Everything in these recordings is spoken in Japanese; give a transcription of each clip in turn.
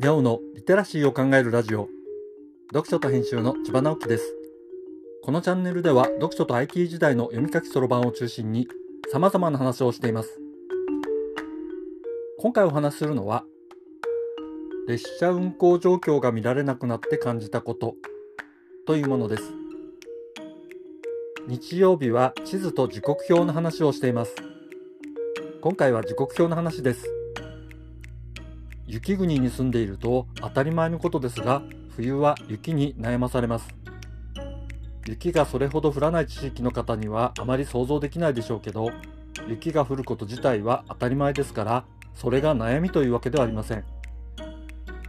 ギャオのリテラシーを考えるラジオ。読書と編集の千葉直樹です。このチャンネルでは読書と IT 時代の読み書きそろばんを中心に様々な話をしています。今回お話しするのは列車運行状況が見られなくなって感じたことというものです。日曜日は地図と時刻表の話をしています。今回は時刻表の話です。雪国に住んでいると当たり前のことですが冬は雪に悩まされます。雪がそれほど降らない地域の方にはあまり想像できないでしょうけど雪が降ること自体は当たり前ですからそれが悩みというわけではありません。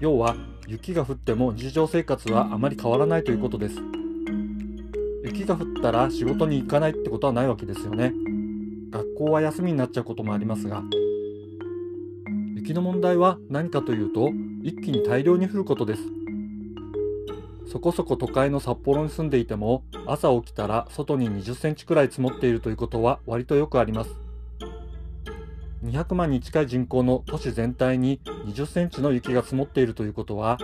要は雪が降っても日常生活はあまり変わらないということです。雪が降ったら仕事に行かないってことはないわけですよね。学校は休みになっちゃうこともありますが雪の問題は何かというと一気に大量に降ることです。そこそこ都会の札幌に住んでいても朝起きたら外に20センチくらい積もっているということは割とよくあります。200万に近い人口の都市全体に20センチの雪が積もっているということは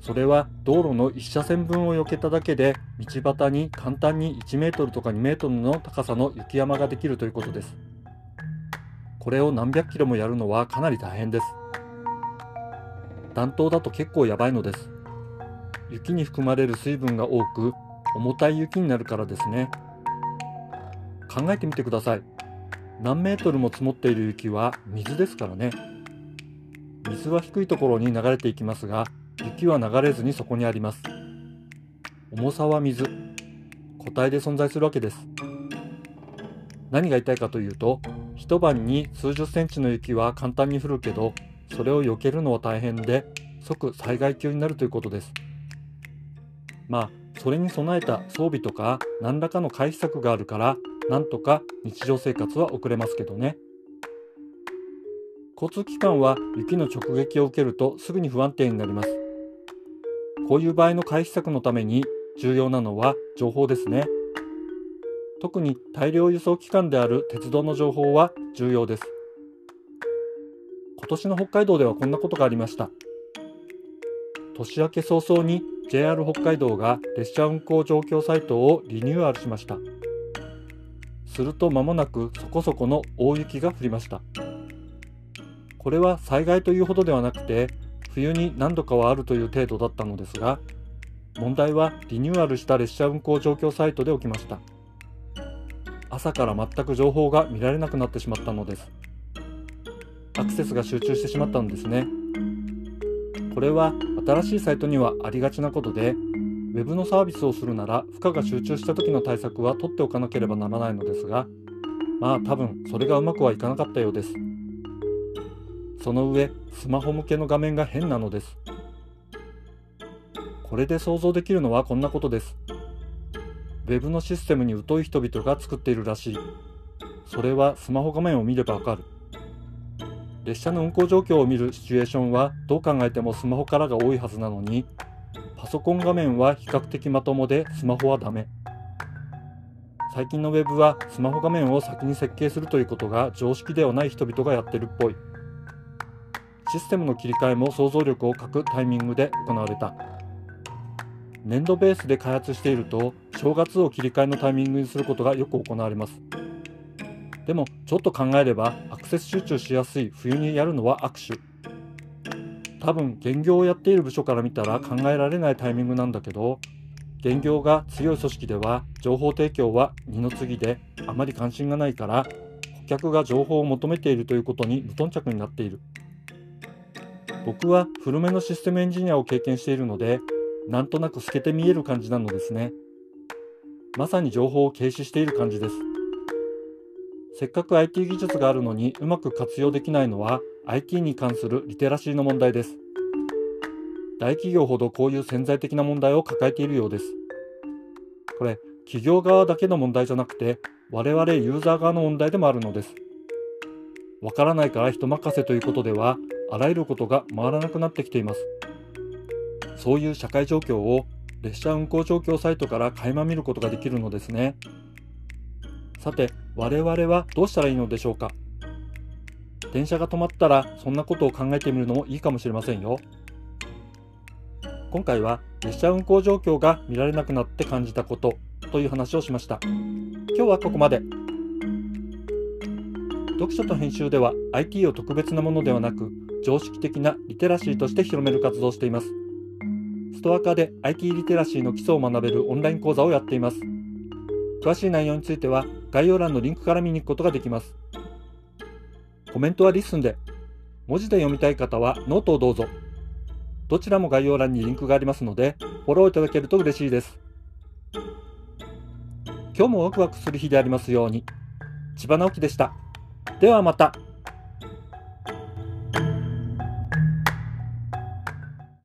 それは道路の1車線分を避けただけで道端に簡単に1メートルとか2メートルの高さの雪山ができるということです。これを何百キロもやるのはかなり大変です。暖冬だと結構やばいのです。雪に含まれる水分が多く、重たい雪になるからですね。考えてみてください。何メートルも積もっている雪は水ですからね。水は低いところに流れていきますが、雪は流れずにそこにあります。重さは水。固体で存在するわけです。何が言いたいかというと、一晩に数十センチの雪は簡単に降るけど、それを避けるのは大変で、即災害級になるということです。まあ、それに備えた装備とか何らかの回避策があるから、なんとか日常生活は遅れますけどね。交通機関は雪の直撃を受けるとすぐに不安定になります。こういう場合の回避策のために重要なのは情報ですね。特に大量輸送機関である鉄道の情報は重要です。今年の北海道ではこんなことがありました。年明け早々に JR 北海道が列車運行状況サイトをリニューアルしました。すると間もなくそこそこの大雪が降りました。これは災害というほどではなくて、冬に何度かはあるという程度だったのですが、問題はリニューアルした列車運行状況サイトで起きました。朝から全く情報が見られなくなってしまったのです。アクセスが集中してしまったのですね。これは新しいサイトにはありがちなことで、Web のサービスをするなら負荷が集中した時の対策は取っておかなければならないのですが、まあ多分それがうまくはいかなかったようです。その上、スマホ向けの画面が変なのです。これで想像できるのはこんなことです。Web のシステムに疎い人々が作っているらしい。それはスマホ画面を見ればわかる。列車の運行状況を見るシチュエーションはどう考えてもスマホからが多いはずなのに、パソコン画面は比較的まともでスマホはダメ。最近の Web はスマホ画面を先に設計するということが常識ではない人々がやってるっぽい。システムの切り替えも想像力を欠くタイミングで行われた。年度ベースで開発していると正月を切り替えのタイミングにすることがよく行われます。でもちょっと考えればアクセス集中しやすい冬にやるのは握手。多分現業をやっている部署から見たら考えられないタイミングなんだけど現業が強い組織では情報提供は二の次であまり関心がないから顧客が情報を求めているということに無頓着になっている僕は古めのシステムエンジニアを経験しているのでなんとなく透けて見える感じなのですねまさに情報を軽視している感じです。せっかく IT 技術があるのにうまく活用できないのは IT に関するリテラシーの問題です。大企業ほどこういう潜在的な問題を抱えているようです。これ、企業側だけの問題じゃなくて、我々ユーザー側の問題でもあるのです。わからないから人任せということでは、あらゆることが回らなくなってきています。そういう社会状況を列車運行状況サイトから垣間見ることができるのですね。さて、我々はどうしたらいいのでしょうか？電車が止まったらそんなことを考えてみるのもいいかもしれませんよ。今回は列車運行状況が見られなくなって感じたことという話をしました今日はここまで読書と編集では IT を特別なものではなく常識的なリテラシーとして広める活動をしていますストアカで IT リテラシーの基礎を学べるオンライン講座をやっています。詳しい内容については概要欄のリンクから見に行くことができます。コメントは LISTEN で文字で読みたい方はノートをどうぞ。どちらも概要欄にリンクがありますのでフォローいただけると嬉しいです。今日もワクワクする日でありますように。千葉直樹でした。ではまた。